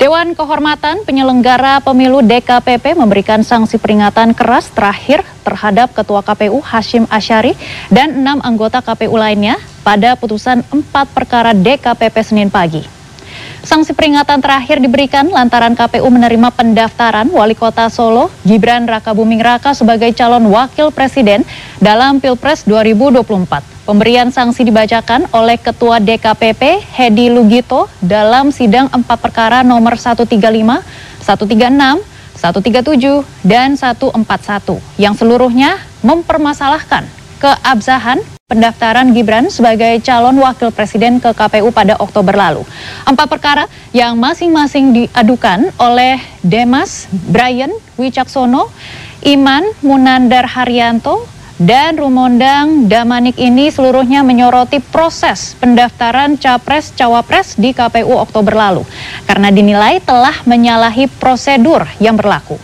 Dewan Kehormatan Penyelenggara Pemilu DKPP memberikan sanksi peringatan keras terakhir terhadap Ketua KPU Hashim Asyari dan enam anggota KPU lainnya pada putusan empat perkara DKPP Senin pagi. Sanksi peringatan terakhir diberikan lantaran KPU menerima pendaftaran Wali Kota Solo Gibran Raka Buming Raka sebagai calon wakil presiden dalam Pilpres 2024. Pemberian sanksi dibacakan oleh Ketua DKPP Hedi Lugito dalam sidang empat perkara nomor 135, 136, 137, dan 141 yang seluruhnya mempermasalahkan keabsahan pendaftaran Gibran sebagai calon wakil presiden ke KPU pada Oktober lalu. Empat perkara yang masing-masing diadukan oleh Demas Brian Wicaksono, Iman Munandar Haryanto, dan Rumondang Damanik ini seluruhnya menyoroti proses pendaftaran capres-cawapres di KPU Oktober lalu karena dinilai telah menyalahi prosedur yang berlaku.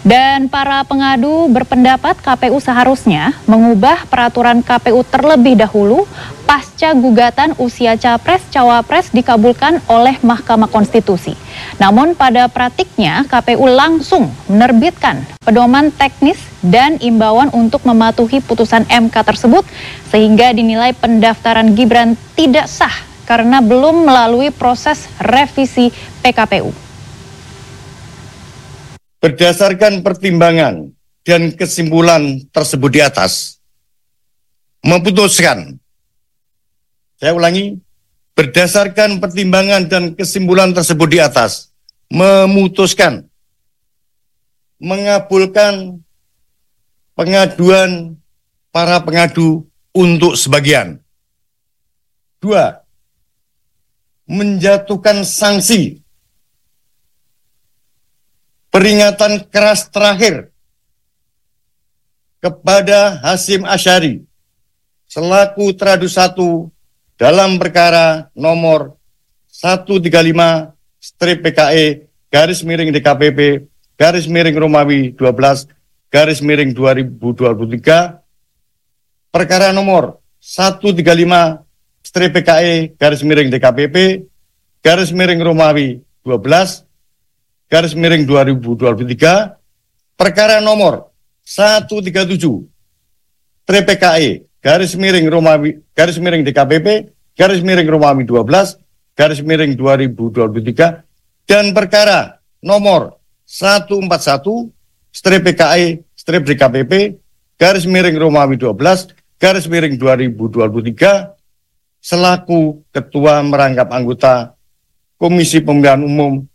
Dan para pengadu berpendapat KPU seharusnya mengubah peraturan KPU terlebih dahulu pasca gugatan usia capres-cawapres dikabulkan oleh Mahkamah Konstitusi. Namun pada praktiknya KPU langsung menerbitkan pedoman teknis dan imbauan untuk mematuhi putusan MK tersebut sehingga dinilai pendaftaran Gibran tidak sah karena belum melalui proses revisi PKPU. Berdasarkan pertimbangan dan kesimpulan tersebut di atas, memutuskan, saya ulangi, berdasarkan pertimbangan dan kesimpulan tersebut di atas, memutuskan, mengabulkan pengaduan para pengadu untuk sebagian. Dua, menjatuhkan sanksi peringatan keras terakhir kepada Hasim Asyari selaku teradu satu dalam perkara nomor 135 strip PKE garis miring DKPP garis miring Romawi 12 garis miring 2023 perkara nomor 135 strip PKE garis miring DKPP garis miring Romawi 12 garis miring 2023 perkara nomor 137 TPKE garis miring Romawi garis miring DKPP garis miring Romawi 12 garis miring 2023 dan perkara nomor 141 strip PKE strip DKPP garis miring Romawi 12 garis miring 2023 selaku ketua merangkap anggota Komisi Pemilihan Umum